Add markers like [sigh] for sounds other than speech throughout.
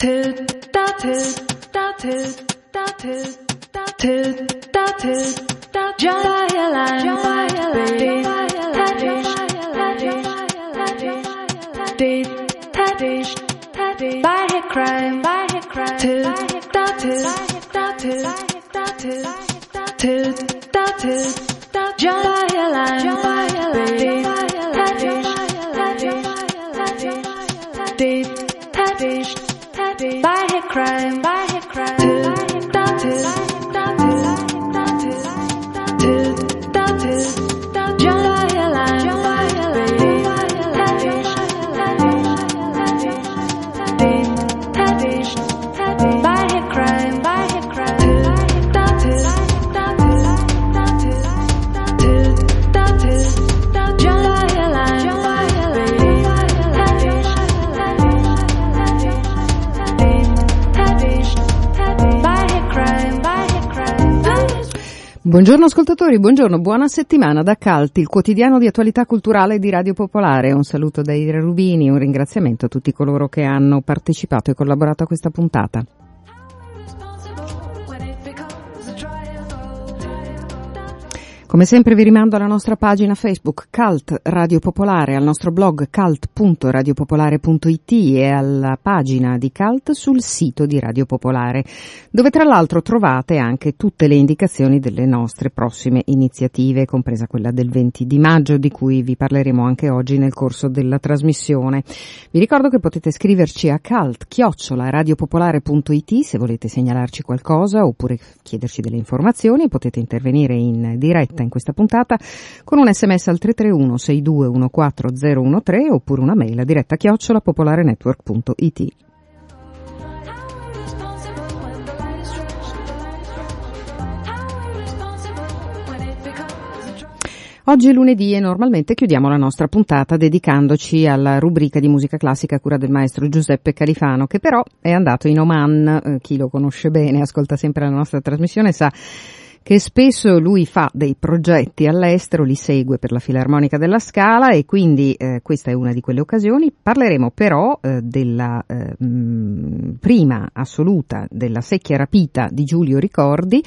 Tut tut tut tut tut tut tut. Just by a lamp, by a lamp. crime. Buongiorno ascoltatori, buongiorno, buona settimana da Calt, il quotidiano di attualità culturale di Radio Popolare. Un saluto da Ira Rubini, un ringraziamento a tutti coloro che hanno partecipato e collaborato a questa puntata. Come sempre vi rimando alla nostra pagina Facebook Cult Radio Popolare, al nostro blog cult.radiopopolare.it e alla pagina di Cult sul sito di Radio Popolare, dove tra l'altro trovate anche tutte le indicazioni delle nostre prossime iniziative, compresa quella del 20 di maggio di cui vi parleremo anche oggi nel corso della trasmissione. Vi ricordo che potete scriverci a cult-radiopopolare.it se volete segnalarci qualcosa oppure chiederci delle informazioni, potete intervenire in diretta in questa puntata con un sms al 331 6214013 oppure una mail a diretta chiocciola popolarenetwork.it. Oggi è lunedì e normalmente chiudiamo la nostra puntata dedicandoci alla rubrica di musica classica a cura del maestro Giuseppe Califano, che però è andato in Oman, eh, chi lo conosce bene, ascolta sempre la nostra trasmissione, sa che spesso lui fa dei progetti all'estero, li segue per la Filarmonica della Scala e quindi eh, questa è una di quelle occasioni. Parleremo però eh, della eh, mh, prima assoluta della secchia rapita di Giulio Ricordi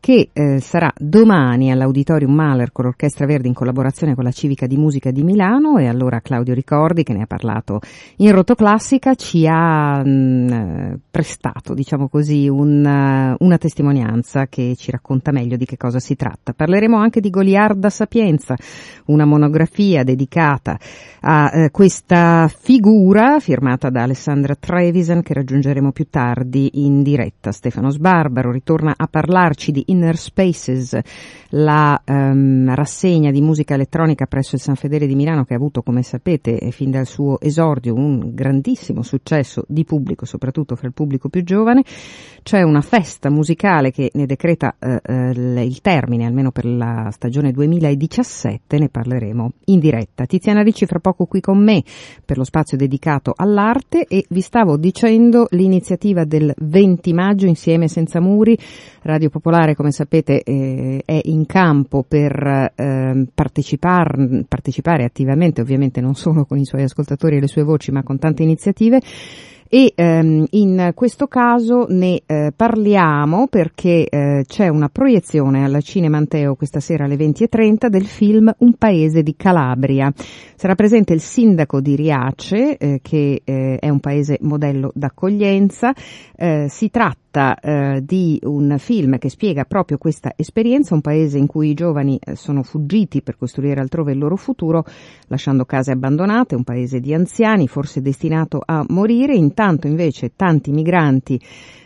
che eh, sarà domani all'Auditorium Mahler con l'Orchestra Verde in collaborazione con la Civica di Musica di Milano e allora Claudio Ricordi che ne ha parlato in Rotoclassica ci ha mh, prestato diciamo così un, una testimonianza che ci racconta meglio di che cosa si tratta. Parleremo anche di Goliarda Sapienza, una monografia dedicata a eh, questa figura firmata da Alessandra Trevisan che raggiungeremo più tardi in diretta. Stefano Sbarbaro ritorna a parlarci di Inner Spaces, la um, rassegna di musica elettronica presso il San Fedele di Milano che ha avuto, come sapete, fin dal suo esordio un grandissimo successo di pubblico, soprattutto fra il pubblico più giovane. C'è una festa musicale che ne decreta eh, eh il termine, almeno per la stagione 2017, ne parleremo in diretta. Tiziana Ricci fra poco qui con me per lo spazio dedicato all'arte e vi stavo dicendo l'iniziativa del 20 maggio insieme senza muri, Radio Popolare come sapete eh, è in campo per eh, partecipare, partecipare attivamente, ovviamente non solo con i suoi ascoltatori e le sue voci, ma con tante iniziative e ehm, in questo caso ne eh, parliamo perché eh, c'è una proiezione alla Cinema Anteo questa sera alle 20.30 del film Un paese di Calabria. Sarà presente il sindaco di Riace eh, che eh, è un paese modello d'accoglienza. Eh, si tratta tratta eh, di un film che spiega proprio questa esperienza, un paese in cui i giovani eh, sono fuggiti per costruire altrove il loro futuro, lasciando case abbandonate, un paese di anziani, forse destinato a morire, intanto invece tanti migranti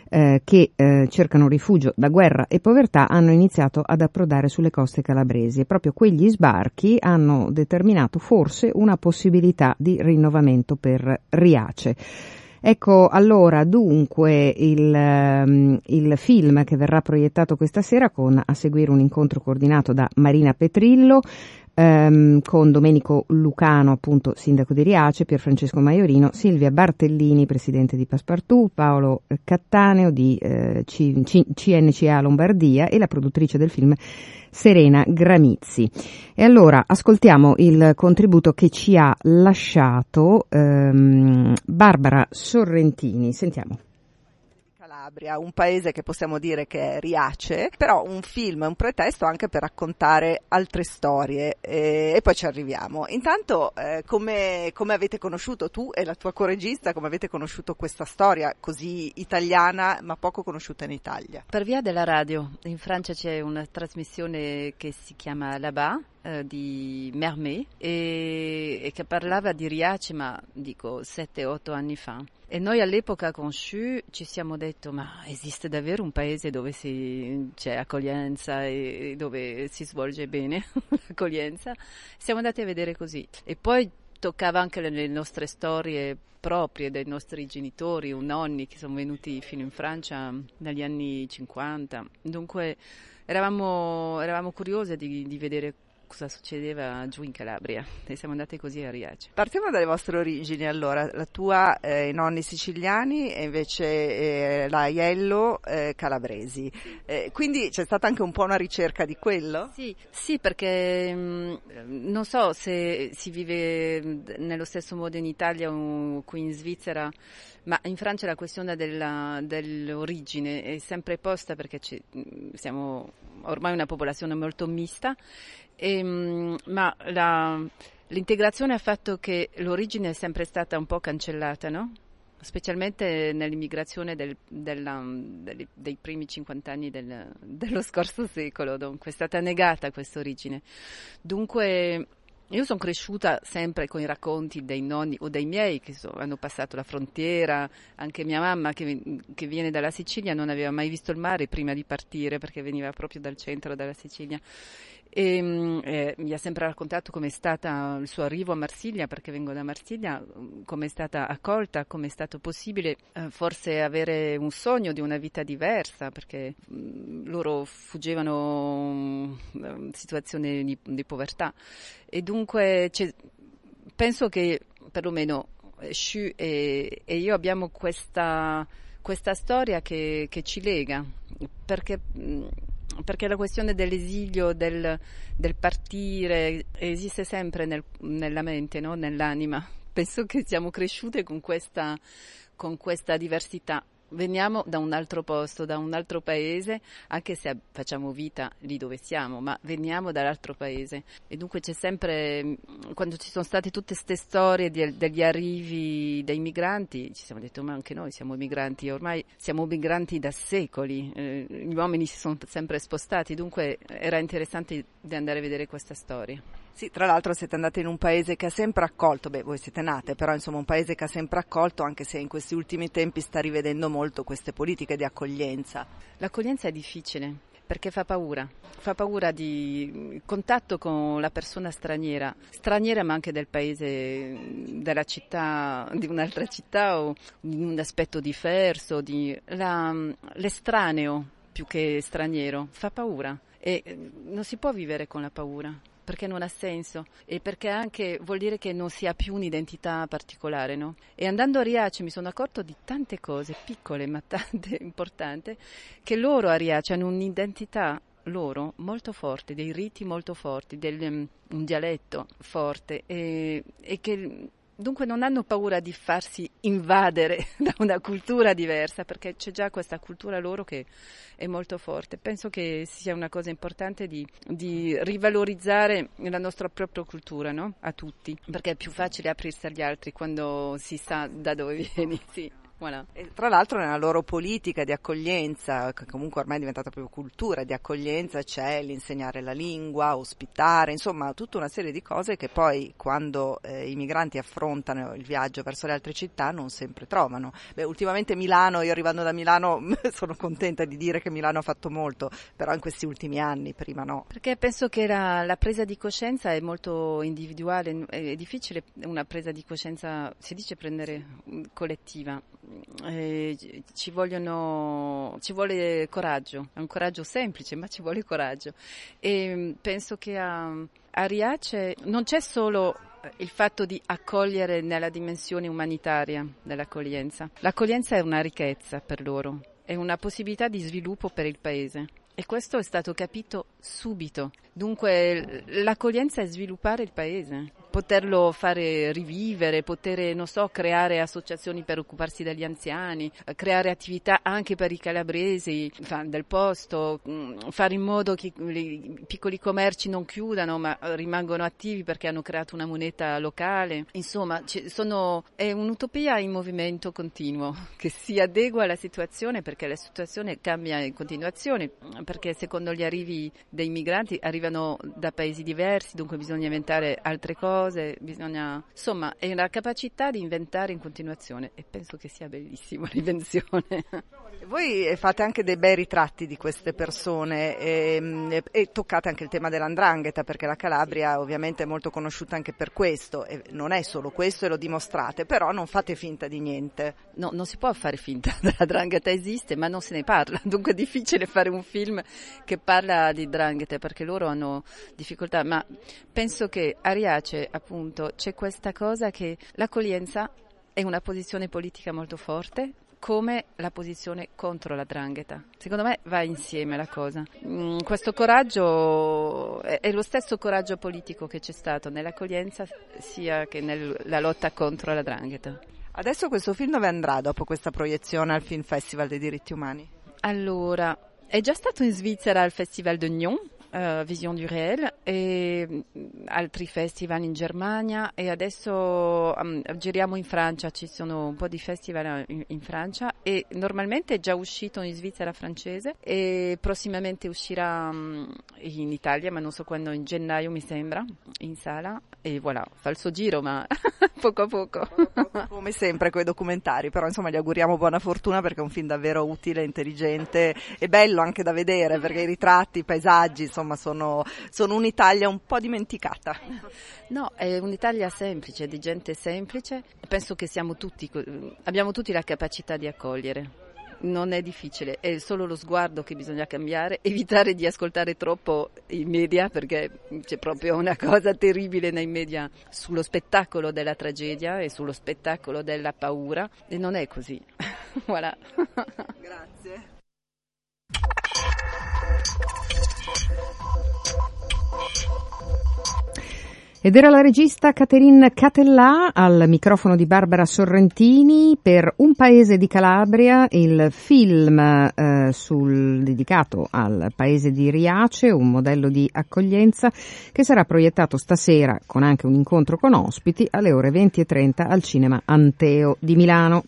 eh, che eh, cercano rifugio da guerra e povertà hanno iniziato ad approdare sulle coste calabresi e proprio quegli sbarchi hanno determinato forse una possibilità di rinnovamento per Riace. Ecco, allora, dunque, il, um, il, film che verrà proiettato questa sera con a seguire un incontro coordinato da Marina Petrillo, ehm, con Domenico Lucano, appunto sindaco di Riace, Pierfrancesco Maiorino, Silvia Bartellini, presidente di Passepartout, Paolo Cattaneo di eh, C- C- CNCA Lombardia e la produttrice del film Serena Gramizzi. E allora ascoltiamo il contributo che ci ha lasciato ehm, Barbara Sorrentini. Sentiamo. Calabria, un paese che possiamo dire che è Riace, però un film è un pretesto anche per raccontare altre storie e, e poi ci arriviamo. Intanto eh, come, come, avete conosciuto tu e la tua coregista, come avete conosciuto questa storia così italiana ma poco conosciuta in Italia? Per via della radio, in Francia c'è una trasmissione che si chiama Là-bas eh, di Mermet e, e, che parlava di Riace ma dico 7-8 anni fa. E noi all'epoca con Shu ci siamo detto ma esiste davvero un paese dove si, c'è accoglienza e dove si svolge bene [laughs] l'accoglienza? Siamo andati a vedere così e poi toccava anche le, nostre storie proprie dei nostri genitori o nonni che sono venuti fino in Francia negli anni 50. Dunque eravamo, eravamo curiose di, di vedere cosa succedeva giù in Calabria e siamo andati così a Riace. Partiamo dalle vostre origini allora, la tua eh, i nonni siciliani e invece eh, la Iello eh, calabresi, eh, quindi c'è stata anche un po' una ricerca di quello? Sì, sì perché mh, mm, non so se si vive nello stesso modo in Italia o qui in Svizzera, ma in Francia la questione della, dell'origine è sempre posta perché mm, siamo ormai una popolazione molto mista e, ehm, ma la, l'integrazione ha fatto che l'origine è sempre stata un po' cancellata, no? specialmente nell'immigrazione del, della, dei, dei, primi 50 anni del, dello scorso secolo, dunque è stata negata questa origine. Dunque io sono cresciuta sempre con i racconti dei nonni o dei miei che so, hanno passato la frontiera, anche mia mamma che, che, viene dalla Sicilia non aveva mai visto il mare prima di partire perché veniva proprio dal centro della Sicilia e mm, eh, mi ha sempre raccontato com'è stato il suo arrivo a Marsiglia, perché vengo da Marsiglia, com'è stata accolta, com'è stato possibile eh, forse avere un sogno di una vita diversa, perché mh, mm, loro fuggivano uh, situazioni di, di, povertà. E dunque penso che perlomeno eh, Shu e, e io abbiamo questa, questa storia che, che ci lega, perché... Mh, perché la questione dell'esilio, del, del partire, esiste sempre nel, nella mente, no? nell'anima. Penso che siamo cresciute con questa, con questa diversità veniamo da un altro posto, da un altro paese, anche se facciamo vita lì dove siamo, ma veniamo dall'altro paese. E dunque c'è sempre, quando ci sono state tutte queste storie di, degli arrivi dei migranti, ci siamo detto ma anche noi siamo migranti, ormai siamo migranti da secoli, eh, gli uomini si sono sempre spostati, dunque era interessante di andare a vedere questa storia. Sì, tra l'altro siete andate in un paese che ha sempre accolto, beh voi siete nate, però insomma un paese che ha sempre accolto anche se in questi ultimi tempi sta rivedendo molto queste politiche di accoglienza. L'accoglienza è difficile perché fa paura, fa paura di contatto con la persona straniera, straniera ma anche del paese, della città, [laughs] di un'altra città o di un aspetto diverso, di, la, l'estraneo più che straniero, fa paura e non si può vivere con la paura perché non ha senso e perché anche vuol dire che non si ha più un'identità particolare, no? E andando a Riace mi sono accorto di tante cose, piccole ma [laughs] tante importanti, che loro a Riace hanno un'identità loro molto forte, dei riti molto forti, del, um, un dialetto forte e, e che Dunque non hanno paura di farsi invadere [laughs] da una cultura diversa, perché c'è già questa cultura loro che è molto forte. Penso che sia una cosa importante di, di rivalorizzare la nostra propria cultura no? a tutti, perché è più facile aprirsi agli altri quando si sa da dove [laughs] vieni. Sì. Voilà. tra l'altro nella loro politica di accoglienza, che comunque ormai è diventata proprio cultura di accoglienza, c'è l'insegnare la lingua, ospitare, insomma tutta una serie di cose che poi quando eh, i migranti affrontano il viaggio verso le altre città non sempre trovano. Beh, ultimamente Milano, io arrivando da Milano [laughs] sono contenta di dire che Milano ha fatto molto, però in questi ultimi anni, prima no. Perché penso che la, la presa di coscienza è molto individuale, è difficile una presa di coscienza, si dice prendere mm, collettiva eh, ci, vogliono, ci vuole coraggio, è un coraggio semplice, ma ci vuole coraggio. E mm, penso che a, a Riace non c'è solo il fatto di accogliere nella dimensione umanitaria dell'accoglienza. L'accoglienza è una ricchezza per loro, è una possibilità di sviluppo per il paese. E questo è stato capito subito. Dunque l'accoglienza è sviluppare il paese poterlo fare rivivere, poter, so, creare associazioni per occuparsi degli anziani, creare attività anche per i calabresi del posto, mm, fare in modo che i piccoli commerci non chiudano ma rimangono attivi perché hanno creato una moneta locale. Insomma, sono, è un'utopia in movimento continuo [laughs] che si adegua alla situazione perché la situazione cambia in continuazione, perché secondo gli arrivi dei migranti arrivano da paesi diversi, dunque bisogna inventare altre cose cose, bisogna, insomma, è una capacità di inventare in continuazione e penso che sia bellissimo [laughs] l'invenzione. Voi fate anche dei bei ritratti di queste persone e, e, e, toccate anche il tema dell'andrangheta perché la Calabria ovviamente è molto conosciuta anche per questo e non è solo questo e lo dimostrate, però non fate finta di niente. No, non si può fare finta, [laughs] la drangheta esiste ma non se ne parla, [laughs] dunque è difficile fare un film che parla di drangheta perché loro hanno difficoltà, ma penso che a Appunto c'è questa cosa che l'accoglienza è una posizione politica molto forte, come la posizione contro la drangheta. Secondo me va insieme la cosa. Mm, questo coraggio è, lo stesso coraggio politico che c'è stato nell'accoglienza sia che nella lotta contro la drangheta. Adesso questo film dove andrà dopo questa proiezione al Film Festival dei diritti umani? Allora, è già stato in Svizzera al Festival de Nyon uh, Vision du Réel e mm, altri festival in Germania e adesso um, giriamo in Francia, ci sono un po' di festival in, in, Francia e normalmente è già uscito in Svizzera francese e prossimamente uscirà um, in Italia, ma non so quando, in gennaio mi sembra, in sala e voilà, falso giro ma [laughs] poco a poco. Come sempre con i documentari, però insomma gli auguriamo buona fortuna perché è un film davvero utile, intelligente e bello anche da vedere perché i ritratti, i paesaggi, insomma insomma sono, sono un'Italia un po' dimenticata. No, è un'Italia semplice, di gente semplice. Penso che tutti, abbiamo tutti la capacità di accogliere non è difficile, è solo lo sguardo che bisogna cambiare, evitare di ascoltare troppo i media perché c'è proprio una cosa terribile nei media sullo spettacolo della tragedia e sullo spettacolo della paura e non è così. [laughs] voilà. Grazie. Ed era la regista Caterine Catellà al microfono di Barbara Sorrentini per Un paese di Calabria, il film eh, sul, dedicato al paese di Riace, un modello di accoglienza che sarà proiettato stasera con anche un incontro con ospiti alle ore 20.30 al cinema Anteo di Milano.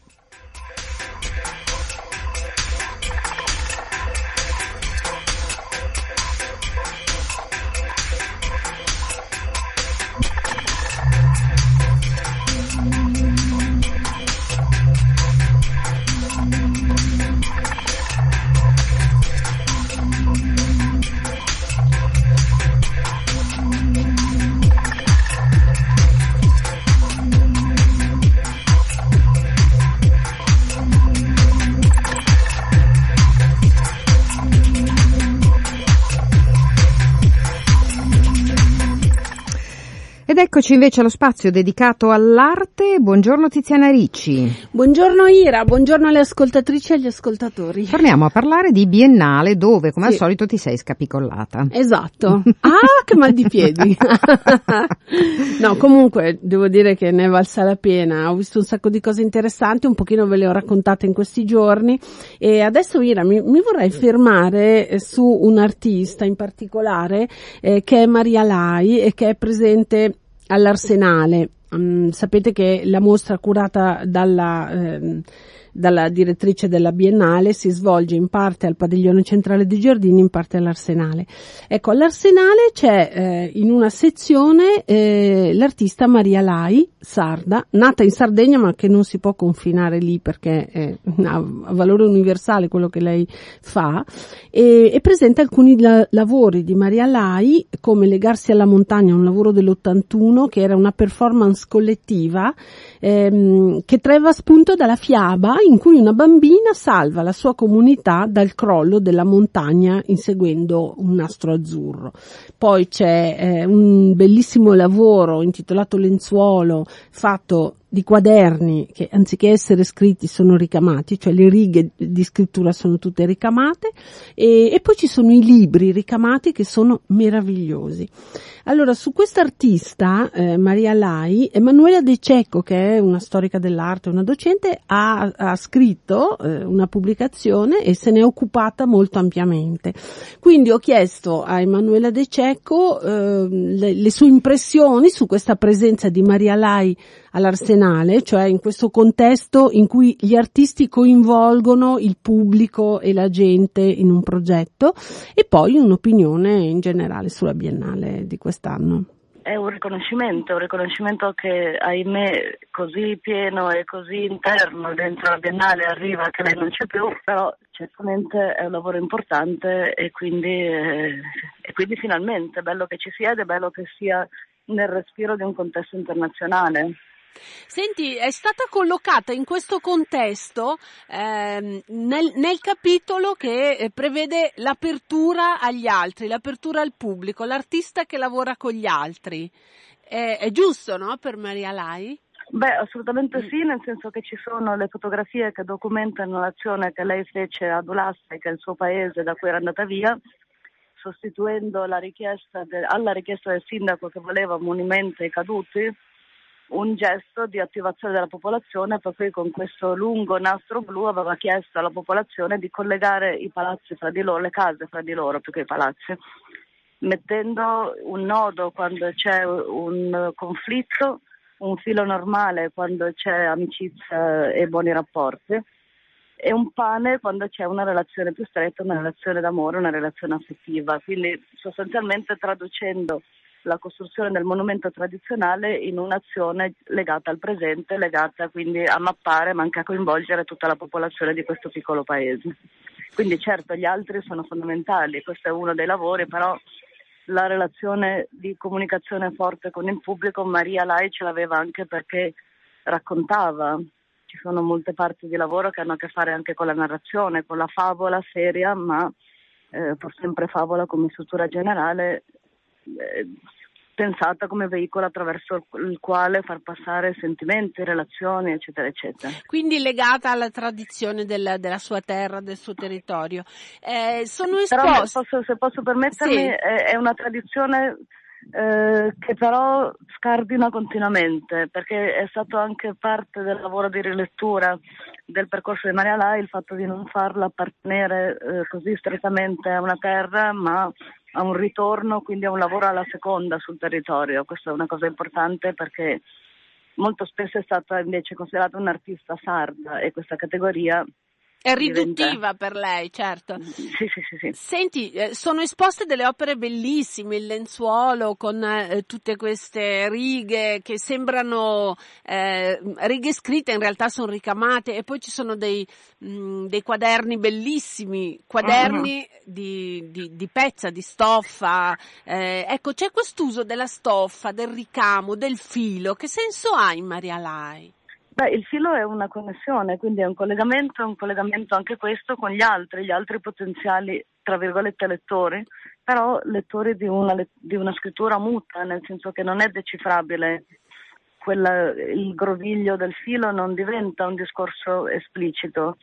Eccoci invece allo spazio dedicato all'arte. Buongiorno Tiziana Ricci. Buongiorno Ira, buongiorno alle ascoltatrici e agli ascoltatori. Torniamo a parlare di Biennale dove come sì. al solito ti sei scapicollata. Esatto. [laughs] Ah, che mal di piedi. [laughs] no, comunque devo dire che ne è valsa la pena. Ho visto un sacco di cose interessanti, un pochino ve le ho raccontate in questi giorni e adesso Ira mi, mi vorrei fermare eh, su un artista in particolare eh, che è Maria Lai e che è presente all'Arsenale. Um, sapete che la mostra curata dalla, eh, dalla direttrice della Biennale si svolge in parte al padiglione centrale dei Giardini, in parte all'Arsenale. Ecco, all'Arsenale c'è eh, in una sezione eh, l'artista Maria Lai, sarda, nata in Sardegna ma che non si può confinare lì perché ha valore universale quello che lei fa e, e presenta alcuni la, lavori di Maria Lai come Legarsi alla montagna, un lavoro dell'81 che era una performance collettiva ehm, che traeva spunto dalla fiaba in cui una bambina salva la sua comunità dal crollo della montagna inseguendo un nastro azzurro. Poi c'è eh, un bellissimo lavoro intitolato Lenzuolo fatto di quaderni che anziché essere scritti sono ricamati, cioè le righe di scrittura sono tutte ricamate e, e poi ci sono i libri ricamati che sono meravigliosi. Allora, su quest'artista, eh, Maria Lai, Emanuela De Cecco, che è una storica dell'arte, una docente, ha, ha scritto eh, una pubblicazione e se ne è occupata molto ampiamente. Quindi ho chiesto a Emanuela De Cecco eh, le, le sue impressioni su questa presenza di Maria Lai all'Arsenale, cioè in questo contesto in cui gli artisti coinvolgono il pubblico e la gente in un progetto e poi un'opinione in generale sulla Biennale di quest'anno. È un riconoscimento, un riconoscimento che ahimè così pieno e così interno dentro la Biennale arriva che lei non c'è più, però certamente è un lavoro importante e quindi, eh, e quindi finalmente è bello che ci sia ed è bello che sia nel respiro di un contesto internazionale. Senti, è stata collocata in questo contesto ehm, nel, nel, capitolo che eh, prevede l'apertura agli altri, l'apertura al pubblico, l'artista che lavora con gli altri. È, è giusto, no, per Maria Lai? Beh, assolutamente sì, nel senso che ci sono le fotografie che documentano l'azione che lei fece ad Ulassa, che è il suo paese da cui era andata via, sostituendo richiesta de, alla richiesta del sindaco che voleva monumenti ai caduti un gesto di attivazione della popolazione per cui con questo lungo nastro blu aveva chiesto alla popolazione di collegare i palazzi fra di loro, le case fra di loro più che i palazzi, mettendo un nodo quando c'è un conflitto, un filo normale quando c'è amicizia e buoni rapporti e un pane quando c'è una relazione più stretta, una relazione d'amore, una relazione affettiva. Quindi sostanzialmente traducendo la costruzione del monumento tradizionale in un'azione legata al presente, legata quindi a mappare ma anche a coinvolgere tutta la popolazione di questo piccolo paese. Quindi certo gli altri sono fondamentali, questo è uno dei lavori, però la relazione di comunicazione forte con il pubblico Maria Lai ce l'aveva anche perché raccontava. Ci sono molte parti di lavoro che hanno a che fare anche con la narrazione, con la favola seria, ma eh, pur sempre favola come struttura generale, pensata come veicolo attraverso il quale far passare sentimenti, relazioni, eccetera, eccetera. Quindi legata alla tradizione del, della sua terra, del suo territorio. Eh, sono esposti... Posso, se posso permettermi, sì. è, è, una tradizione eh, che però scardina continuamente, perché è stato anche parte del lavoro di rilettura del percorso di Maria Lai il fatto di non farla appartenere eh, così strettamente a una terra, ma a un ritorno, quindi a un lavoro alla seconda sul territorio. Questa è una cosa importante perché molto spesso è stata invece considerata un'artista sarda e questa categoria è riduttiva diventa... per lei, certo. Sì, sì, sì, sì. Senti, eh, sono esposte delle opere bellissime, il lenzuolo con eh, tutte queste righe che sembrano eh, righe scritte, in realtà sono ricamate e poi ci sono dei, mh, mm, dei quaderni bellissimi, quaderni uh-huh. di, di, di, pezza, di stoffa. Eh, ecco, c'è quest'uso della stoffa, del ricamo, del filo. Che senso ha in Maria Lai? Beh, il filo è una connessione, quindi è un collegamento, un collegamento anche questo con gli altri, gli altri potenziali, tra virgolette, lettori, però lettori di una, di una scrittura muta, nel senso che non è decifrabile. Quella, il groviglio del filo non diventa un discorso esplicito,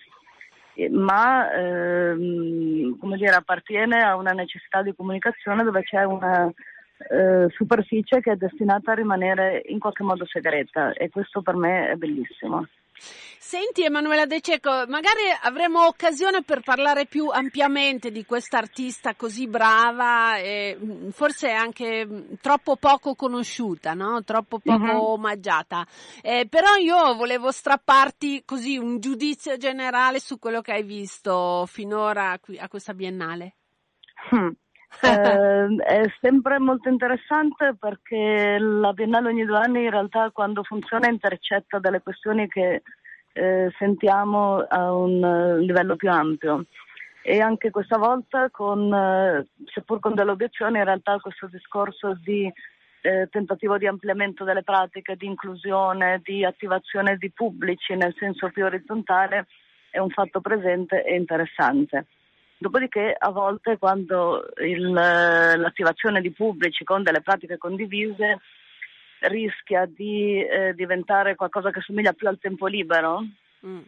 ma ehm, dire, appartiene a una necessità di comunicazione dove c'è una eh, superficie che è destinata a rimanere in qualche modo segreta e questo per me è bellissimo. Senti Emanuela De Cecco, magari avremo occasione per parlare più ampiamente di questa artista così brava e mm, forse anche mm, troppo poco conosciuta, no? troppo poco uh-huh. omaggiata. Eh, però io volevo strapparti così un giudizio generale su quello che hai visto finora qui, a questa biennale. Hmm eh, è sempre molto interessante perché la Biennale ogni due anni in realtà quando funziona intercetta delle questioni che eh, sentiamo a un uh, livello più ampio. E anche questa volta, con, uh, seppur con delle obiezioni, in realtà questo discorso di eh, tentativo di ampliamento delle pratiche, di inclusione, di attivazione di pubblici nel senso più orizzontale, è un fatto presente e interessante. Dopodiché a volte quando il, l'attivazione di pubblici con delle pratiche condivise rischia di eh, diventare qualcosa che somiglia più al tempo libero, mm.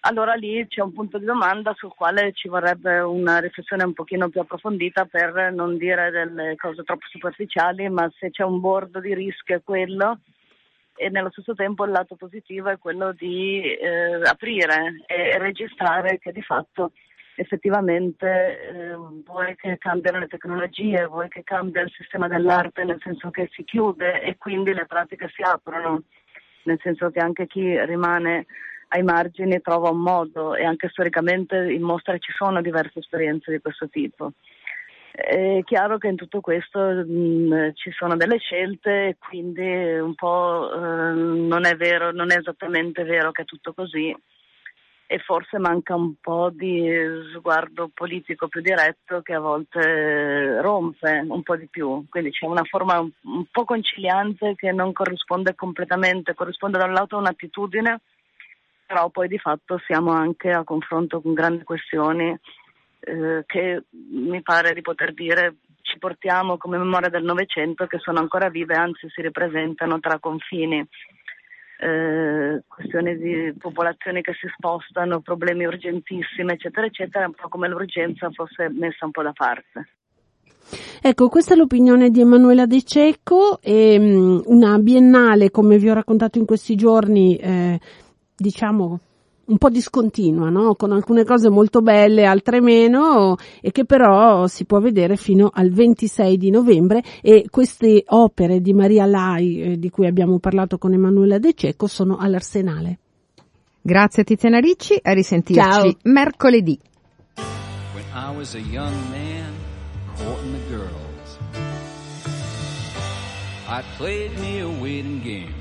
allora lì c'è un punto di domanda sul quale ci vorrebbe una riflessione un pochino più approfondita per non dire delle cose troppo superficiali, ma se c'è un bordo di rischio è quello e nello stesso tempo il lato positivo è quello di eh, aprire e registrare che di fatto effettivamente eh, vuoi che cambiano le tecnologie, vuoi che cambia il sistema dell'arte nel senso che si chiude e quindi le pratiche si aprono, nel senso che anche chi rimane ai margini trova un modo e anche storicamente in mostra ci sono diverse esperienze di questo tipo. È chiaro che in tutto questo mh, ci sono delle scelte quindi un po' eh, non è vero, non è esattamente vero che è tutto così e forse manca un po' di sguardo politico più diretto che a volte rompe un po' di più. Quindi c'è una forma un, un po' conciliante che non corrisponde completamente, corrisponde da un lato a un'attitudine, però poi di fatto siamo anche a confronto con grandi questioni eh, che mi pare di poter dire ci portiamo come memoria del Novecento che sono ancora vive, anzi si ripresentano tra confini eh, questioni di popolazioni che si spostano, problemi urgentissimi, eccetera, eccetera, un po' come l'urgenza fosse messa un po' da parte. Ecco, questa è l'opinione di Emanuela De Cecco, e, um, una biennale, come vi ho raccontato in questi giorni, eh, diciamo un po' discontinua, no? con alcune cose molto belle, altre meno, e che però si può vedere fino al 26 di novembre e queste opere di Maria Lai, eh, di cui abbiamo parlato con Emanuela De Cecco, sono all'Arsenale. Grazie Tiziana Ricci, a risentirci Ciao. mercoledì. When I was a young man courting the girls, I played me a waiting game.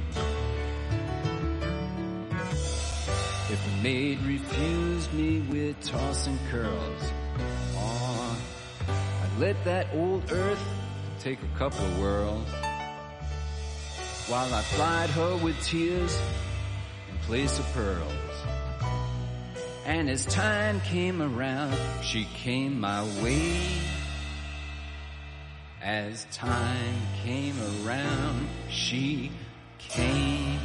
Maid refused me with tossing curls, oh, I'd let that old earth take a couple of whirls while I plied her with tears in place of pearls. And as time came around, she came my way. As time came around, she came.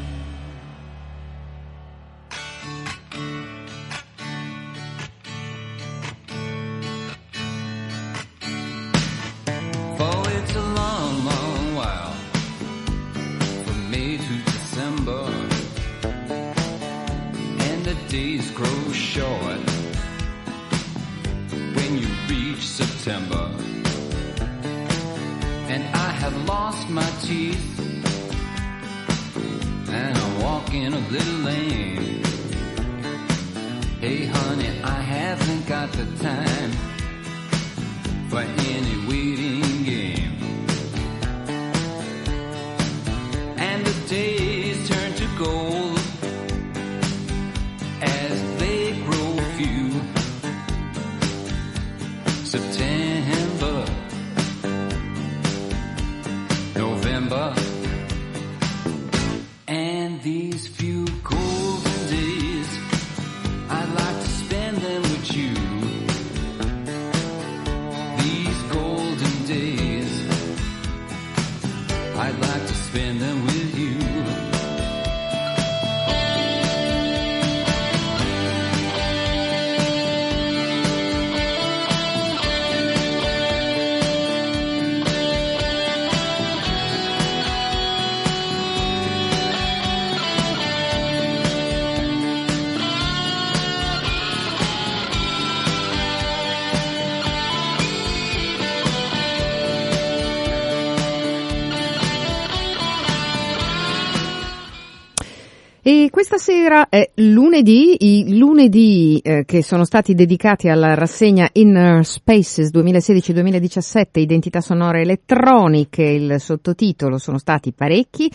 Questa sera è lunedì, i lunedì eh, che sono stati dedicati alla rassegna Inner Spaces 2016-2017, identità sonore elettroniche, il sottotitolo sono stati parecchi.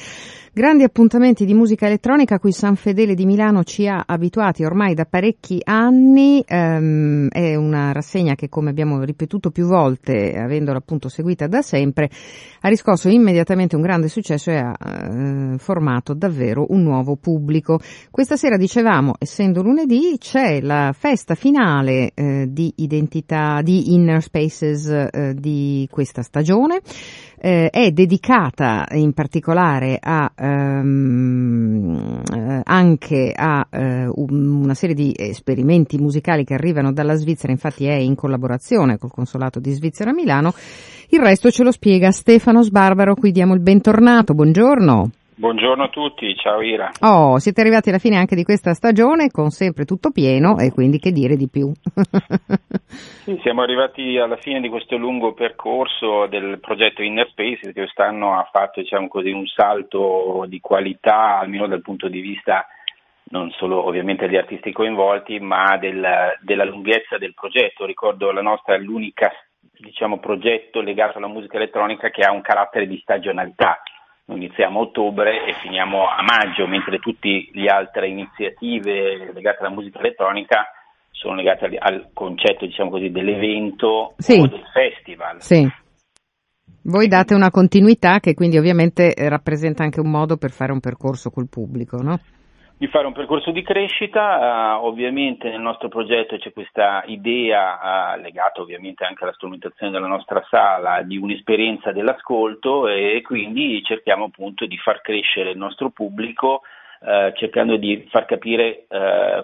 Grandi appuntamenti di musica elettronica a cui San Fedele di Milano ci ha abituati ormai da parecchi anni. Ehm, è una rassegna che, come abbiamo ripetuto più volte, avendola appunto seguita da sempre, ha riscosso immediatamente un grande successo e ha eh, formato davvero un nuovo pubblico. Questa sera dicevamo, essendo lunedì, c'è la festa finale eh, di identità di Inner Spaces eh, di questa stagione. Eh, è dedicata in particolare a, um, anche a uh, una serie di esperimenti musicali che arrivano dalla Svizzera, infatti è in collaborazione col Consolato di Svizzera a Milano. Il resto ce lo spiega Stefano Sbarbaro, qui diamo il bentornato, buongiorno. Buongiorno a tutti, ciao Ira. Oh, siete arrivati alla fine anche di questa stagione con sempre tutto pieno e quindi che dire di più. [laughs] sì, siamo arrivati alla fine di questo lungo percorso del progetto Inner Space che quest'anno ha fatto diciamo così, un salto di qualità, almeno dal punto di vista non solo ovviamente degli artisti coinvolti, ma del, della lunghezza del progetto. Ricordo la nostra è l'unica diciamo, progetto legato alla musica elettronica che ha un carattere di stagionalità iniziamo a ottobre e finiamo a maggio, mentre tutte le altre iniziative legate alla musica elettronica sono legate al, al concetto diciamo così, dell'evento sì. o del festival. Sì. Voi date una continuità che quindi ovviamente rappresenta anche un modo per fare un percorso col pubblico, no? Di fare un percorso di crescita, uh, ovviamente nel nostro progetto c'è questa idea uh, legata ovviamente anche alla strumentazione della nostra sala di un'esperienza dell'ascolto e quindi cerchiamo appunto di far crescere il nostro pubblico uh, cercando di far capire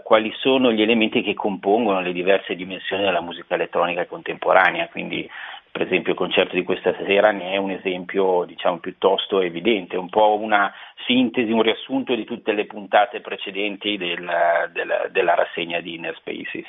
quali sono gli elementi che compongono le diverse dimensioni della musica elettronica contemporanea, quindi per esempio il concerto di questa sera ne è un esempio diciamo, piuttosto evidente, un po' una sintesi, un riassunto di tutte le puntate precedenti del, del, della rassegna di Inner Spaces.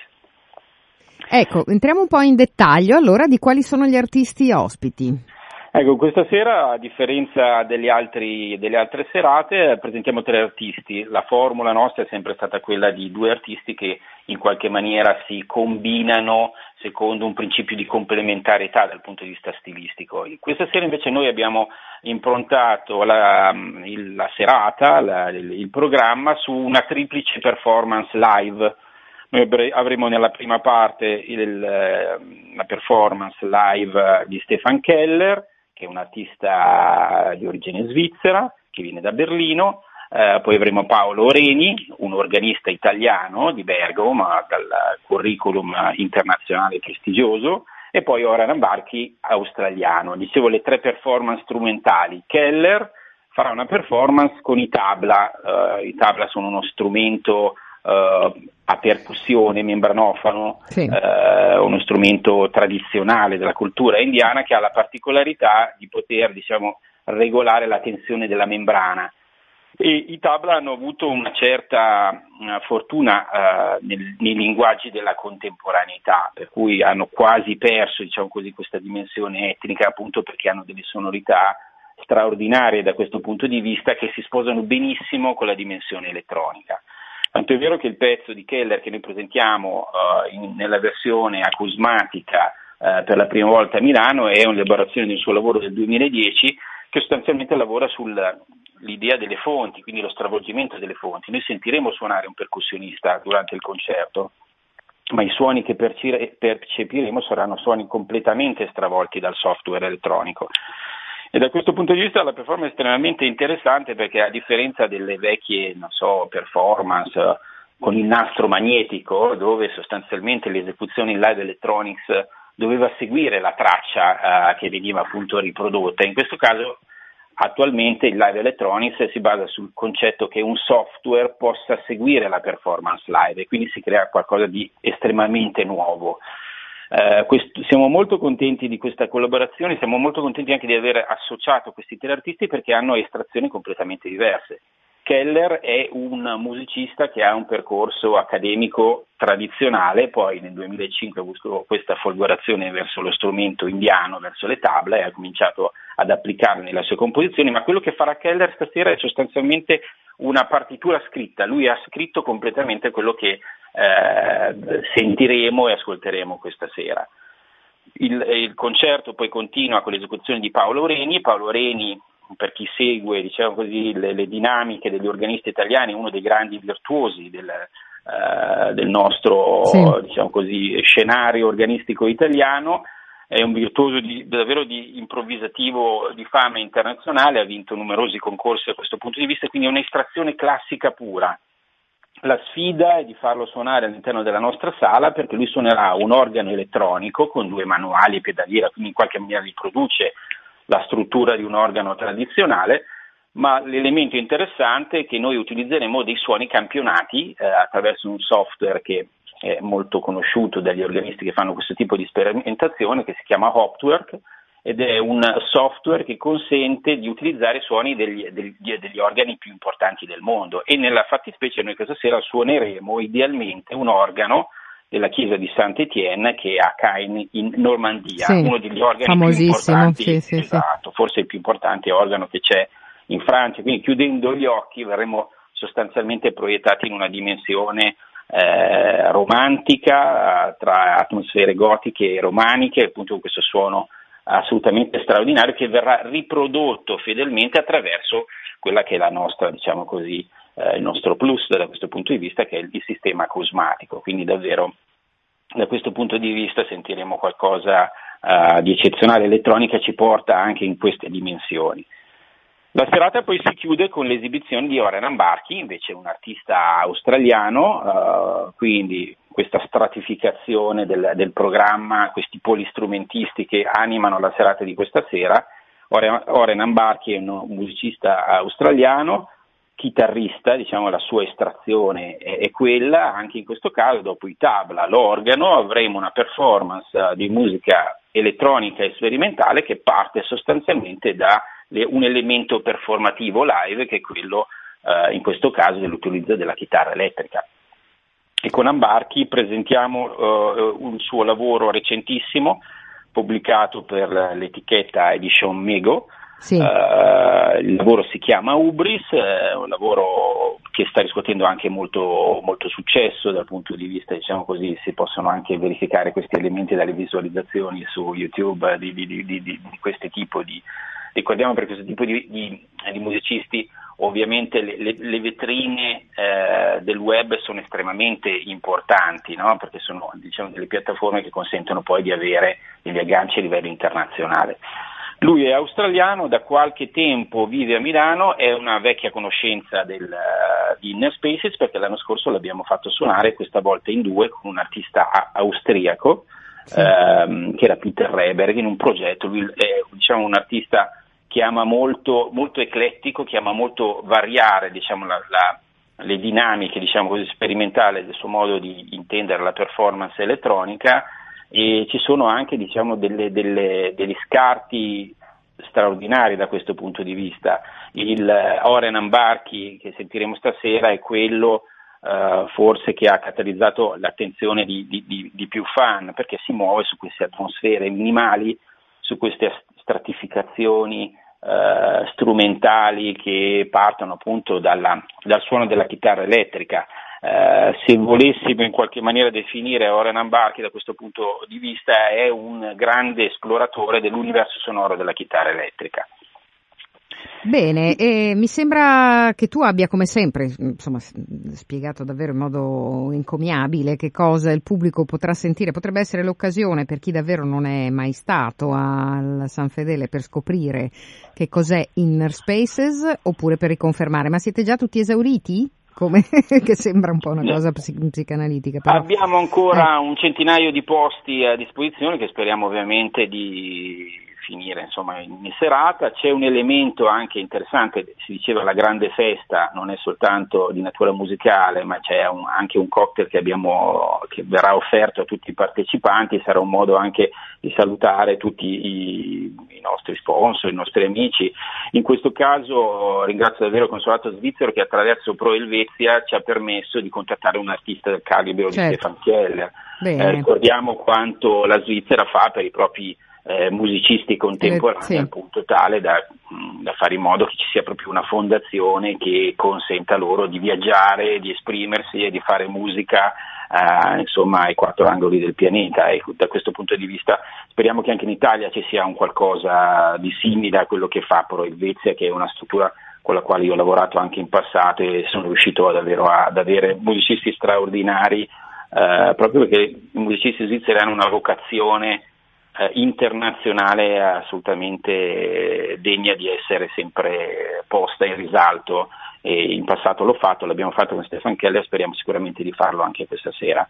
Ecco, entriamo un po' in dettaglio allora di quali sono gli artisti ospiti. Ecco, questa sera, a differenza altri, delle altre serate, presentiamo tre artisti. La formula nostra è sempre stata quella di due artisti che in qualche maniera si combinano secondo un principio di complementarietà dal punto di vista stilistico. Questa sera invece noi abbiamo improntato la, la serata, la, il, il programma su una triplice performance live. Noi avremo nella prima parte il, la performance live di Stefan Keller, che è un artista di origine svizzera, che viene da Berlino, eh, poi avremo Paolo Reni, un organista italiano di Bergamo, ma dal curriculum internazionale prestigioso, e poi Oran Barchi, australiano. Dicevo le tre performance strumentali. Keller farà una performance con i tabla, uh, i tabla sono uno strumento uh, a percussione, membranofano, sì. uh, uno strumento tradizionale della cultura indiana che ha la particolarità di poter diciamo, regolare la tensione della membrana. E I tabla hanno avuto una certa una fortuna uh, nel, nei linguaggi della contemporaneità, per cui hanno quasi perso diciamo così, questa dimensione etnica, appunto perché hanno delle sonorità straordinarie da questo punto di vista che si sposano benissimo con la dimensione elettronica. Tanto è vero che il pezzo di Keller che noi presentiamo uh, in, nella versione acusmatica uh, per la prima volta a Milano è un'elaborazione del suo lavoro del 2010 che sostanzialmente lavora sull'idea delle fonti, quindi lo stravolgimento delle fonti. Noi sentiremo suonare un percussionista durante il concerto, ma i suoni che percepiremo saranno suoni completamente stravolti dal software elettronico. E da questo punto di vista la performance è estremamente interessante perché a differenza delle vecchie so, performance eh, con il nastro magnetico, dove sostanzialmente l'esecuzione in live electronics doveva seguire la traccia uh, che veniva appunto riprodotta, in questo caso attualmente il live electronics si basa sul concetto che un software possa seguire la performance live e quindi si crea qualcosa di estremamente nuovo. Eh, questo, siamo molto contenti di questa collaborazione, siamo molto contenti anche di aver associato questi tre artisti perché hanno estrazioni completamente diverse. Keller è un musicista che ha un percorso accademico tradizionale, poi nel 2005 ha avuto questa folgorazione verso lo strumento indiano, verso le tabla e ha cominciato ad applicarle nelle sue composizioni, ma quello che farà Keller stasera è sostanzialmente una partitura scritta, lui ha scritto completamente quello che eh, sentiremo e ascolteremo questa sera. Il, il, concerto poi continua con l'esecuzione di Paolo Reni, Paolo Reni per chi segue diciamo così, le, le, dinamiche degli organisti italiani, uno dei grandi virtuosi del, uh, del nostro sì. diciamo così, scenario organistico italiano, è un virtuoso di, davvero di improvvisativo di fama internazionale, ha vinto numerosi concorsi da questo punto di vista, quindi è un'estrazione classica pura la sfida è di farlo suonare all'interno della nostra sala perché lui suonerà un organo elettronico con due manuali e pedaliera, quindi in qualche maniera riproduce la struttura di un organo tradizionale, ma l'elemento interessante è che noi utilizzeremo dei suoni campionati eh, attraverso un software che è molto conosciuto dagli organisti che fanno questo tipo di sperimentazione che si chiama Hoptwork ed è un software che consente di utilizzare i suoni degli, degli, degli, organi più importanti del mondo. E nella fattispecie noi questa sera suoneremo idealmente un organo della chiesa di Saint-Étienne che è a Caen in Normandia, sì, uno degli organi più importanti, sì, sì, esatto, forse il più importante organo che c'è in Francia, quindi chiudendo gli occhi verremo sostanzialmente proiettati in una dimensione eh, romantica tra atmosfere gotiche e romaniche, appunto con questo suono assolutamente straordinario che verrà riprodotto fedelmente attraverso quella che è la nostra, diciamo così, eh, il nostro plus da questo punto di vista che è il sistema cosmatico, quindi davvero da questo punto di vista sentiremo qualcosa uh, di eccezionale, l'elettronica ci porta anche in queste dimensioni. La serata poi si chiude con l'esibizione di Oren Ambarchi, invece un artista australiano, uh, quindi questa stratificazione del, del, programma, questi polistrumentisti che animano la serata di questa sera. Oren, Ambarchi è un musicista australiano, chitarrista, diciamo la sua estrazione è, è, quella, anche in questo caso dopo i tabla, l'organo, avremo una performance di musica elettronica e sperimentale che parte sostanzialmente da un elemento performativo live che è quello eh, in questo caso dell'utilizzo della chitarra elettrica. E con Ambarchi presentiamo eh, un suo lavoro recentissimo pubblicato per l'etichetta Edition Mego. Sì. Uh, il lavoro si chiama Ubris, è un lavoro che sta riscuotendo anche molto, molto, successo dal punto di vista, diciamo così, si possono anche verificare questi elementi dalle visualizzazioni su YouTube di, di, di, di questo tipo di, ricordiamo per questo tipo di, di, di musicisti ovviamente le, le, le vetrine eh, del web sono estremamente importanti no? perché sono diciamo, delle piattaforme che consentono poi di avere degli agganci a livello internazionale. Lui è australiano, da qualche tempo vive a Milano, è una vecchia conoscenza del, uh, di Inner Spaces perché l'anno scorso l'abbiamo fatto suonare, questa volta in due, con un artista austriaco sì. ehm, che era Peter Reberg in un progetto, lui è diciamo, un artista che ama molto, molto eclettico, che ama molto variare diciamo, la, la, le dinamiche diciamo così, sperimentali del suo modo di intendere la performance elettronica e ci sono anche diciamo, delle, delle, degli scarti straordinari da questo punto di vista. Il Oren Ambarchi che sentiremo stasera è quello uh, forse che ha catalizzato l'attenzione di, di, di, di, più fan perché si muove su queste atmosfere minimali, su queste stratificazioni eh, strumentali che partono appunto dalla, dal suono della chitarra elettrica. Eh, se volessimo in qualche maniera definire Oren Ambarchi da questo punto di vista è un grande esploratore dell'universo sonoro della chitarra elettrica. Bene, e mi sembra che tu abbia come sempre insomma, spiegato davvero in modo encomiabile che cosa il pubblico potrà sentire. Potrebbe essere l'occasione per chi davvero non è mai stato al San Fedele per scoprire che cos'è Inner Spaces oppure per riconfermare. Ma siete già tutti esauriti? Come, [laughs] che sembra un po' una cosa psicanalitica. Però. Abbiamo ancora eh. un centinaio di posti a disposizione che speriamo ovviamente di finire insomma, in serata. C'è un elemento anche interessante, si diceva la grande festa non è soltanto di natura musicale, ma c'è un, anche un cocktail che, abbiamo, che, verrà offerto a tutti i partecipanti, sarà un modo anche di salutare tutti i, i nostri sponsor, i nostri amici. In questo caso ringrazio davvero il Consolato svizzero che attraverso Pro Elvezia ci ha permesso di contattare un artista del calibro certo. di Stefan Keller. Eh, ricordiamo quanto la Svizzera fa per i propri eh, musicisti contemporanei sì. al punto tale da, mm, da, fare in modo che ci sia proprio una fondazione che consenta loro di viaggiare, di esprimersi e di fare musica eh, insomma ai quattro angoli del pianeta e da questo punto di vista speriamo che anche in Italia ci sia un qualcosa di simile a quello che fa Pro Elvezia che è una struttura con la quale io ho lavorato anche in passato e sono riuscito ad, ad avere musicisti straordinari eh, proprio perché i musicisti svizzeri hanno una vocazione eh, internazionale assolutamente degna di essere sempre posta in risalto e in passato l'ho fatto, l'abbiamo fatto con Stefan Keller, speriamo sicuramente di farlo anche questa sera.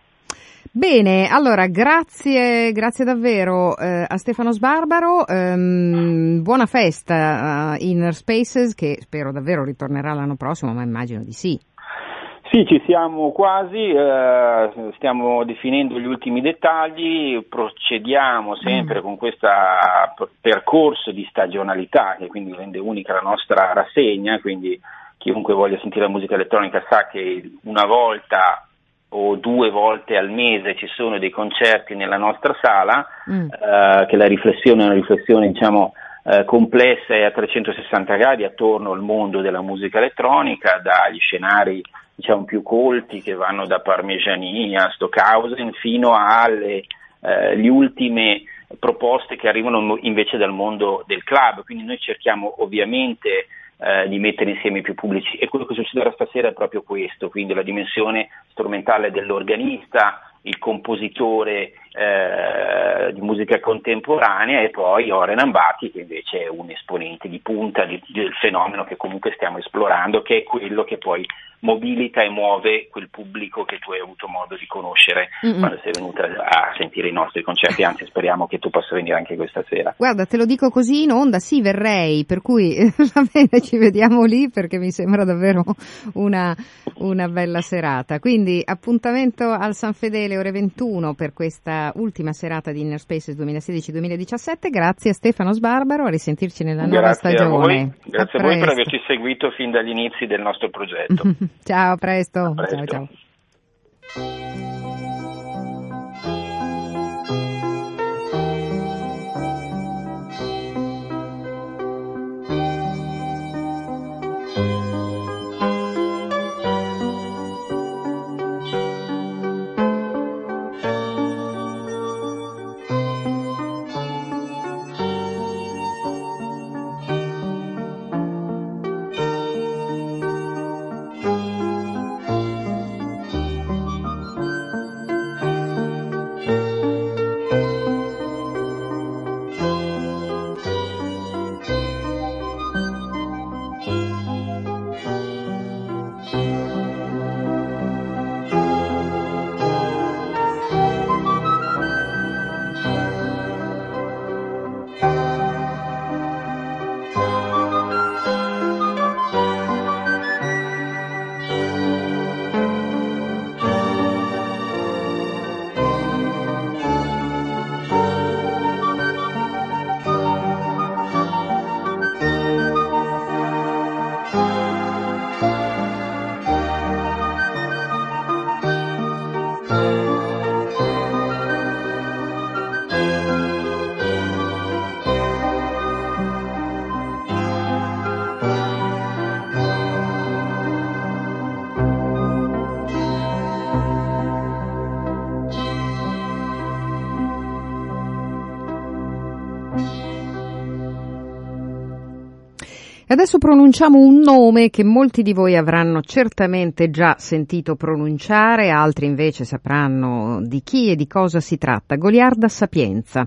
Bene, allora grazie, grazie davvero eh, a Stefano Sbarbaro, ehm, buona festa a Inner Spaces che spero davvero ritornerà l'anno prossimo, ma immagino di sì. Sì, ci siamo quasi, eh, stiamo definendo gli ultimi dettagli, procediamo sempre mm. con questo percorso di stagionalità che quindi rende unica la nostra rassegna, quindi chiunque voglia sentire la musica elettronica sa che una volta o due volte al mese ci sono dei concerti nella nostra sala, mm. eh, che la riflessione è una riflessione diciamo eh, complessa e a 360 gradi attorno al mondo della musica elettronica, dagli scenari diciamo, più colti che vanno da Parmigiani a Stockhausen fino alle eh, ultime proposte che arrivano invece dal mondo del club, quindi noi cerchiamo ovviamente eh, di mettere insieme i più pubblici. E quello che succederà stasera è proprio questo, quindi la dimensione strumentale dell'organista, il compositore eh, di musica contemporanea e poi Oren Ambati che invece è un esponente di punta di, del fenomeno che comunque stiamo esplorando, che è quello che poi mobilita e muove quel pubblico che tu hai avuto modo di conoscere Mm-mm. quando sei venuta a sentire i nostri concerti, anzi speriamo che tu possa venire anche questa sera. Guarda, te lo dico così in onda, sì verrei, per cui [laughs] va bene, ci vediamo lì perché mi sembra davvero una, una bella serata. Quindi appuntamento al San Fedele ore 21 per questa ultima serata di Inner Spaces 2016-2017. Grazie a Stefano Sbarbaro, a risentirci nella Grazie nuova stagione. A voi. Grazie a, a voi per averci seguito fin dagli inizi del nostro progetto. [laughs] ciao, a presto. A presto. Ciao, ciao. Adesso pronunciamo un nome che molti di voi avranno certamente già sentito pronunciare, altri invece sapranno di chi e di cosa si tratta. Goliarda Sapienza.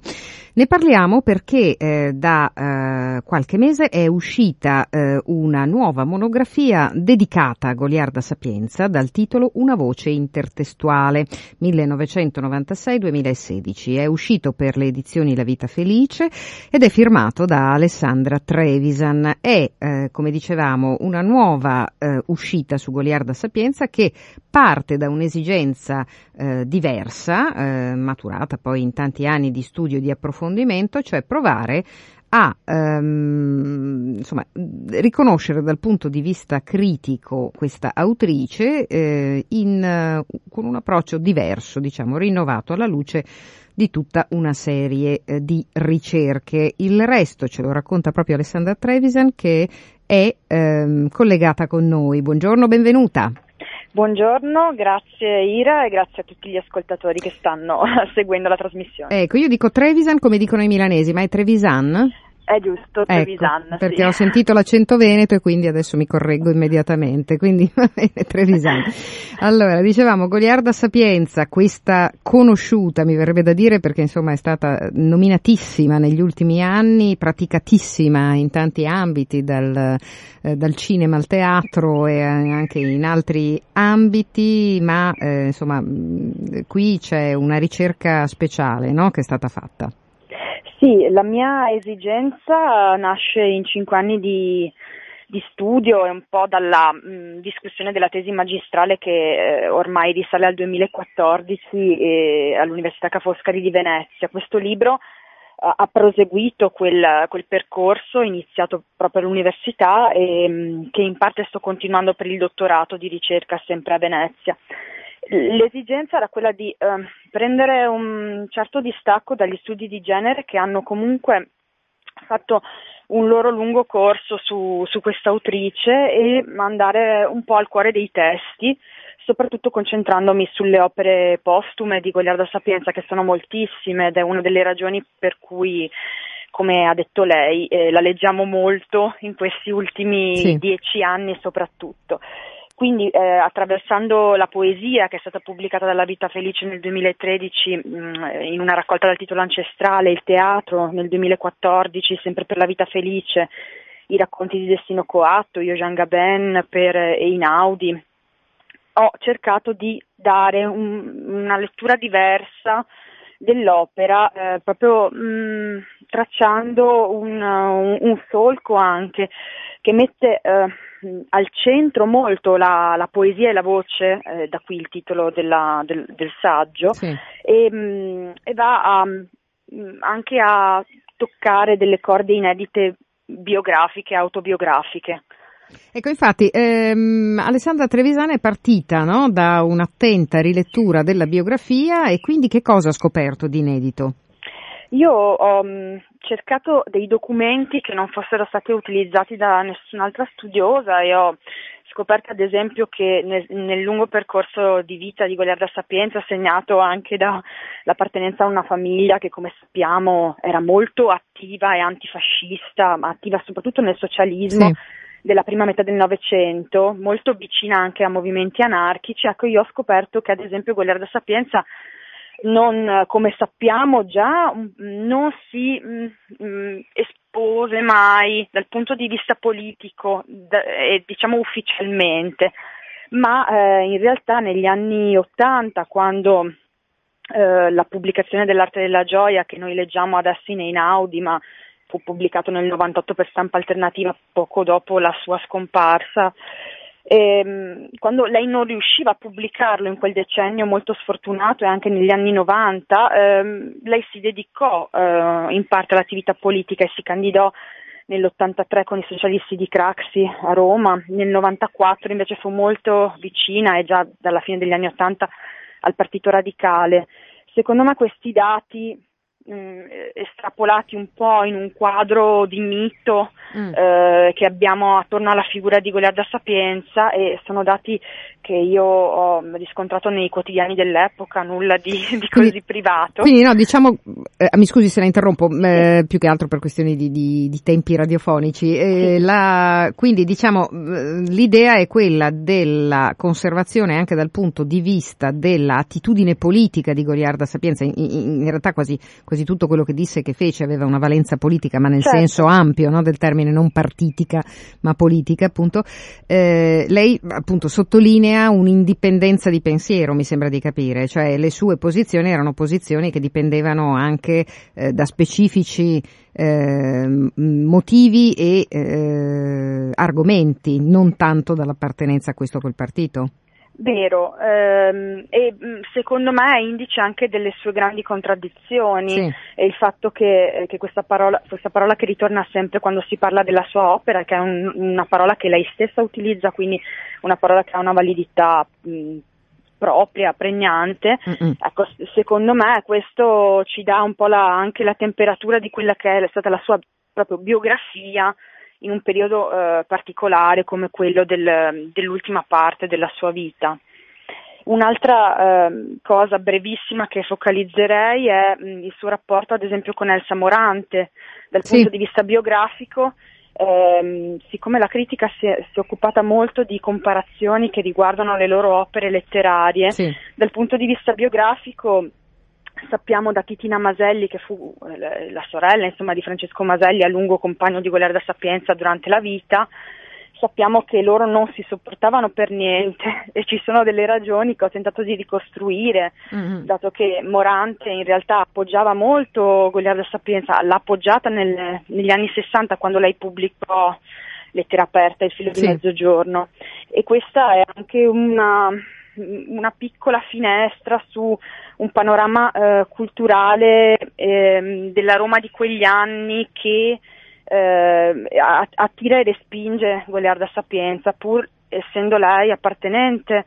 Ne parliamo perché eh, da eh, qualche mese è uscita eh, una nuova monografia dedicata a Goliarda Sapienza dal titolo Una voce intertestuale 1996-2016. È uscito per le edizioni La vita felice ed è firmato da Alessandra Trevisan. È, eh, come dicevamo, una nuova eh, uscita su Goliarda Sapienza che parte da un'esigenza eh, diversa, maturata poi in tanti anni di studio e di approfondimento approfondimento, cioè provare a ehm, insomma, riconoscere dal punto di vista critico questa autrice eh, in, con un approccio diverso, diciamo, rinnovato alla luce di tutta una serie eh, di ricerche. Il resto ce lo racconta proprio Alessandra Trevisan che è ehm, collegata con noi. Buongiorno, benvenuta. Buongiorno, grazie Ira e grazie a tutti gli ascoltatori che stanno [laughs] seguendo la trasmissione. Ecco, io dico Trevisan come dicono i milanesi, ma è Trevisan? È giusto, ecco, Trevisan. perché sì. ho sentito l'accento veneto e quindi adesso mi correggo immediatamente. Quindi [laughs] va bene, Trevisan. Allora, dicevamo Goliarda Sapienza, questa conosciuta, mi verrebbe da dire, perché insomma è stata nominatissima negli ultimi anni, praticatissima in tanti ambiti, dal, eh, dal cinema al teatro e anche in altri ambiti, ma eh, insomma qui c'è una ricerca speciale no, che è stata fatta. Sì, la mia esigenza nasce in cinque anni di, di studio e un po' dalla mh, discussione della tesi magistrale che eh, ormai risale al 2014 eh, all'Università Ca' Foscari di Venezia. Questo libro eh, ha proseguito quel, quel, percorso iniziato proprio all'università e mh, che in parte sto continuando per il dottorato di ricerca sempre a Venezia. L'esigenza era quella di eh, prendere un certo distacco dagli studi di genere che hanno comunque fatto un loro lungo corso su, su questa autrice e andare un po' al cuore dei testi, soprattutto concentrandomi sulle opere postume di Goliardo Sapienza, che sono moltissime ed è una delle ragioni per cui come ha detto lei, eh, la leggiamo molto in questi ultimi sì. dieci anni soprattutto. Quindi eh, attraversando la poesia che è stata pubblicata dalla Vita Felice nel 2013 mh, in una raccolta dal titolo ancestrale, il teatro nel 2014, sempre per la Vita Felice, i racconti di Destino Coatto, Yojan Gaben per Einaudi, ho cercato di dare un, una lettura diversa dell'opera, eh, proprio mh, tracciando un, un, un, solco anche che mette eh, al centro molto la, la, poesia e la voce, eh, da qui il titolo della, del, del, saggio, sì. e, mh, e, va a, mh, anche a toccare delle corde inedite biografiche, autobiografiche. Ecco, infatti, ehm, Alessandra Trevisana è partita no? da un'attenta rilettura della biografia e quindi che cosa ha scoperto di inedito? Io ho um, cercato dei documenti che non fossero stati utilizzati da nessun'altra studiosa e ho scoperto ad esempio che nel, nel lungo percorso di vita di Goliarda Sapienza, segnato anche dall'appartenenza a una famiglia che come sappiamo era molto attiva e antifascista, ma attiva soprattutto nel socialismo, sì. della prima metà del Novecento, molto vicina anche a movimenti anarchici, ecco io ho scoperto che ad esempio Goliarda Sapienza non, come sappiamo già, non si mh, mh, espose mai dal punto di vista politico, e diciamo ufficialmente, ma eh, in realtà negli anni Ottanta, quando eh, la pubblicazione dell'arte della gioia che noi leggiamo adesso in Einaudi, ma fu pubblicato nel 98 per stampa alternativa poco dopo la sua scomparsa. Ehm, quando lei non riusciva a pubblicarlo in quel decennio molto sfortunato e anche negli anni 90, ehm, lei si dedicò eh, in parte all'attività politica e si candidò nell'83 con i socialisti di Craxi a Roma, nel 94 invece fu molto vicina e già dalla fine degli anni 80 al Partito Radicale. Secondo me questi dati mh, mm, estrapolati un po' in un quadro di mito mm. eh, che abbiamo attorno alla figura di Goliarda Sapienza e sono dati che io ho riscontrato nei quotidiani dell'epoca, nulla di, di così quindi, privato. Quindi no, diciamo, eh, mi scusi se la interrompo, eh, più che altro per questioni di, di, di tempi radiofonici, eh, sì. la, quindi diciamo eh, l'idea è quella della conservazione anche dal punto di vista dell'attitudine politica di Goliarda Sapienza, in, in, in realtà quasi, quasi, tutto quello che disse e che fece aveva una valenza politica, ma nel certo. senso ampio no, del termine, non partitica, ma politica appunto, eh, lei appunto sottolinea linea un'indipendenza di pensiero, mi sembra di capire, cioè le sue posizioni erano posizioni che dipendevano anche eh, da specifici eh, motivi e eh, argomenti, non tanto dall'appartenenza a questo o quel partito. Vero, ehm, e secondo me è indice anche delle sue grandi contraddizioni sì. e il fatto che, che questa, parola, questa, parola, che ritorna sempre quando si parla della sua opera, che è un, una parola che lei stessa utilizza, quindi una parola che ha una validità mh, propria, pregnante, ecco, secondo me questo ci dà un po' la, anche la temperatura di quella che è stata la sua proprio biografia in un periodo eh, particolare come quello del, dell'ultima parte della sua vita. Un'altra eh, cosa brevissima che focalizzerei è mh, il suo rapporto ad esempio con Elsa Morante dal Sì. punto di vista biografico. ehm, siccome la critica si è, si è occupata molto di comparazioni che riguardano le loro opere letterarie, Sì. dal punto di vista biografico sappiamo da Titina Maselli che fu eh, la sorella insomma, di Francesco Maselli a lungo compagno di Guerra Sapienza durante la vita sappiamo che loro non si sopportavano per niente [laughs] e ci sono delle ragioni che ho tentato di ricostruire Mhm. dato che Morante in realtà appoggiava molto Goliarda Sapienza, l'ha appoggiata nel- negli anni 60 quando lei pubblicò Lettera aperta, il filo Sì. di mezzogiorno e questa è anche una, una piccola finestra su un panorama eh, culturale ehm, della Roma di quegli anni che eh, attira e respinge Goliarda Sapienza pur essendo lei appartenente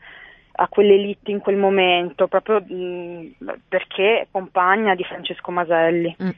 a quell'elite in quel momento, proprio mh, perché è compagna di Francesco Maselli. Mm.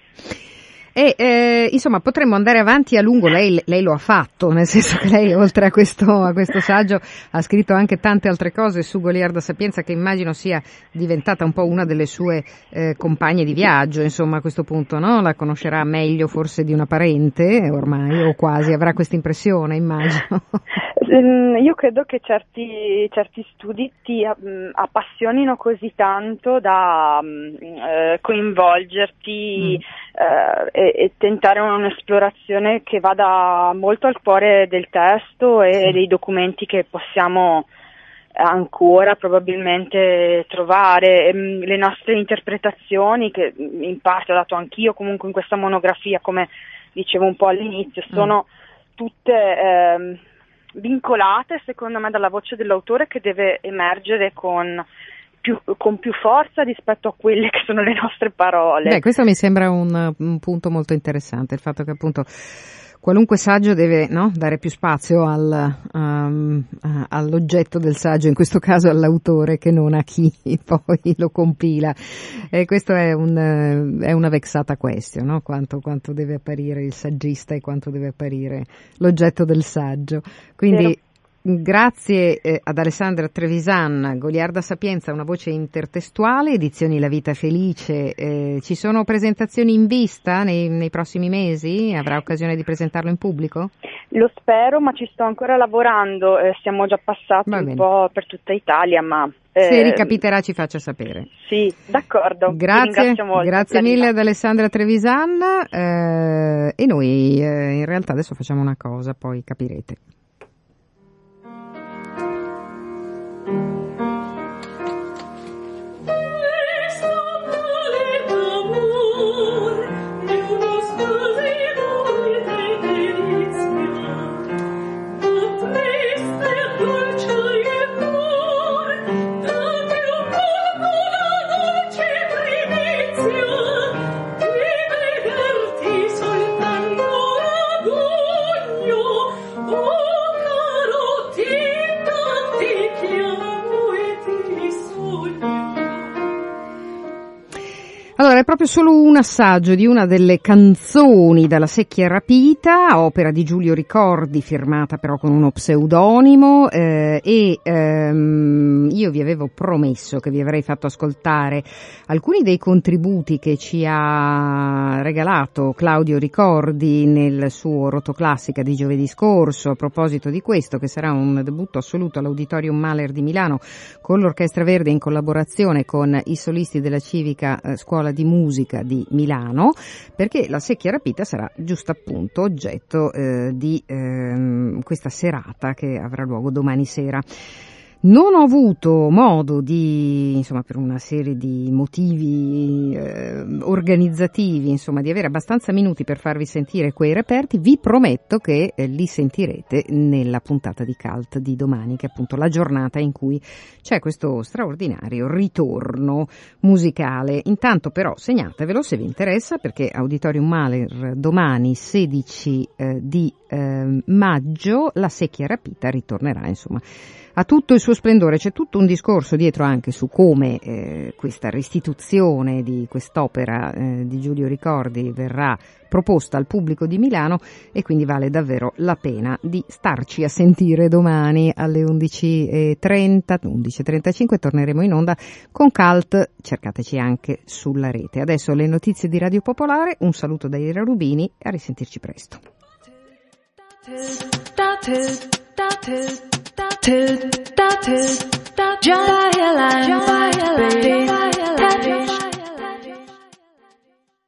E eh, insomma potremmo andare avanti a lungo, lei, lei lo ha fatto, nel senso che lei oltre a questo, a questo saggio ha scritto anche tante altre cose su Goliarda Sapienza che immagino sia diventata un po' una delle sue eh, compagne di viaggio, insomma a questo punto no? la conoscerà meglio forse di una parente ormai o quasi, avrà questa impressione immagino. [laughs] Mm, Io credo che certi, certi studi ti mm, appassionino così tanto da mm, eh, coinvolgerti eh, e, e tentare un'esplorazione che vada molto al cuore del testo e Sì. dei documenti che possiamo ancora probabilmente trovare. Ehm, le nostre interpretazioni che mm, in parte ho dato anch'io comunque in questa monografia come dicevo un po' all'inizio sono tutte ehm, vincolate secondo me dalla voce dell'autore che deve emergere con più, con più forza rispetto a quelle che sono le nostre parole. Beh, questo mi sembra un, un punto molto interessante, il fatto che appunto qualunque saggio deve no, dare più spazio al, um, all'oggetto del saggio, in questo caso all'autore, che non a chi [laughs] poi lo compila. E questo è, un, eh, è una vexata question, no? quanto, quanto deve apparire il saggista e quanto deve apparire l'oggetto del saggio. Quindi Vero. Grazie eh, ad Alessandra Trevisan, Goliarda Sapienza, una voce intertestuale, edizioni La Vita Felice. Eh, ci sono presentazioni in vista nei, nei prossimi mesi? Avrà occasione di presentarlo in pubblico? Lo spero, ma ci sto ancora lavorando, eh, siamo già passati un po' per tutta Italia, ma... Se eh, ricapiterà ci faccia sapere. Sì, d'accordo. Grazie, molto, grazie mille ad Alessandra Trevisan eh, e noi eh, in realtà adesso facciamo una cosa, poi capirete. Allora, è proprio solo un assaggio di una delle canzoni dalla Secchia Rapita, opera di Giulio Ricordi, firmata però con uno pseudonimo, eh, e ehm, io vi avevo promesso che vi avrei fatto ascoltare alcuni dei contributi che ci ha regalato Claudio Ricordi nel suo Rotoclassica di giovedì scorso, a proposito di questo, che sarà un debutto assoluto all'Auditorium Mahler di Milano con l'Orchestra Verde in collaborazione con i solisti della Civica eh, Scuola di Musica di Milano, perché la secchia rapita sarà giusto appunto oggetto eh, di ehm, questa serata che avrà luogo domani sera. Non ho avuto modo di, insomma, per una serie di motivi eh, organizzativi, insomma, di avere abbastanza minuti per farvi sentire quei reperti. Vi prometto che eh, li sentirete nella puntata di Cult di domani, che è appunto la giornata in cui c'è questo straordinario ritorno musicale. Intanto però segnatevelo se vi interessa, perché Auditorium Mahler domani 16 eh, di eh, maggio la secchia rapita ritornerà insomma a tutto il suo splendore. C'è tutto un discorso dietro anche su come eh, questa restituzione di quest'opera eh, di Giulio Ricordi verrà proposta al pubblico di Milano e quindi vale davvero la pena di starci a sentire domani alle 11.30, 11.35 torneremo in onda con Cult, cercateci anche sulla rete. Adesso le notizie di Radio Popolare, un saluto da Ira Rubini e a risentirci presto. Giant, by giant, giant, giant, giant, giant, giant, giant, giant, giant, giant,